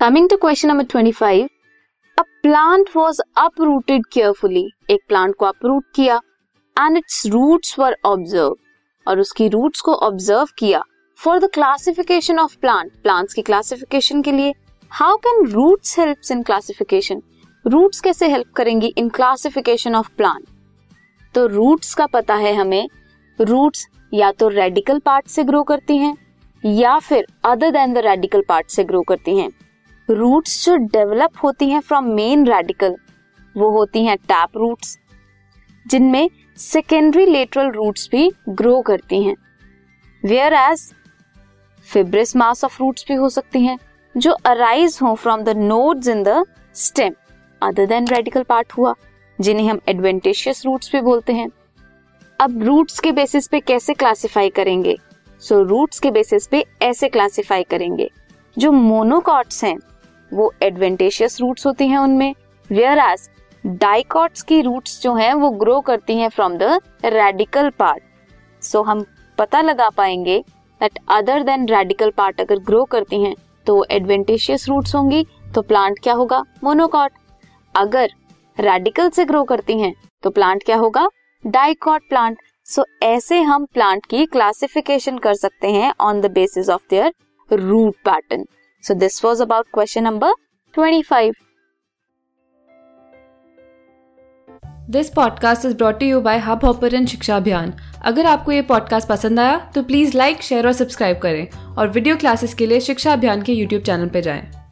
Coming to question number twenty five a plant was uprooted carefully एक plant को uproot किया and its roots were observe और उसकी roots को observe किया for the classification of plant plants की classification के लिए how can roots help in classification roots कैसे हेल्प करेंगी इन क्लासिफिकेशन ऑफ़ प्लांट तो रूट्स का पता है हमें रूट्स या तो रेडिकल पार्ट से ग्रो करती हैं या फिर other than the radical part से ग्रो करती हैं। रूट्स जो डेवलप होती हैं फ्रॉम मेन रेडिकल वो होती हैं टैप रूट्स जिनमें सेकेंडरी लेटरल रूट्स भी ग्रो करती हैं। Whereas fibrous mass of roots भी हो सकती हैं जो अराइज हो from the nodes in the stem other than radical part हुआ जिन्हें हम एडवेंटेशियस रूट्स भी बोलते हैं। अब रूट्स के बेसिस पे कैसे क्लासिफाई करेंगे? सो so, रूट्स के बेसिस पे ऐसे क्लासिफाई करेंगे जो मोनोकॉट्स हैं वो एडवेंटेशियस रूट्स होती हैं उनमें वेयर एज डाइकॉट्स की रूट्स जो हैं, वो ग्रो करती हैं from the radical part so हम पता लगा पाएँगे that other than radical part अगर ग्रो करती हैं तो एडवेंटेशियस रूट्स होंगी तो प्लांट क्या होगा? मोनोकॉट अगर रेडिकल से ग्रो करती हैं तो प्लांट क्या होगा? डाइकॉट प्लांट सो ऐसे हम प्लांट की क्लासिफिकेशन कर सकते हैं on the basis of their root pattern so this was about question number 25 this podcast is brought you by Hubhopper Shiksha Abhiyan अगर आपको ये पॉडकास्ट पसंद आया तो प्लीज़ लाइक शेयर और सब्सक्राइब करें और वीडियो क्लासेस के लिए शिक्षा अभियान के यूट्यूब चैनल पर जाएँ।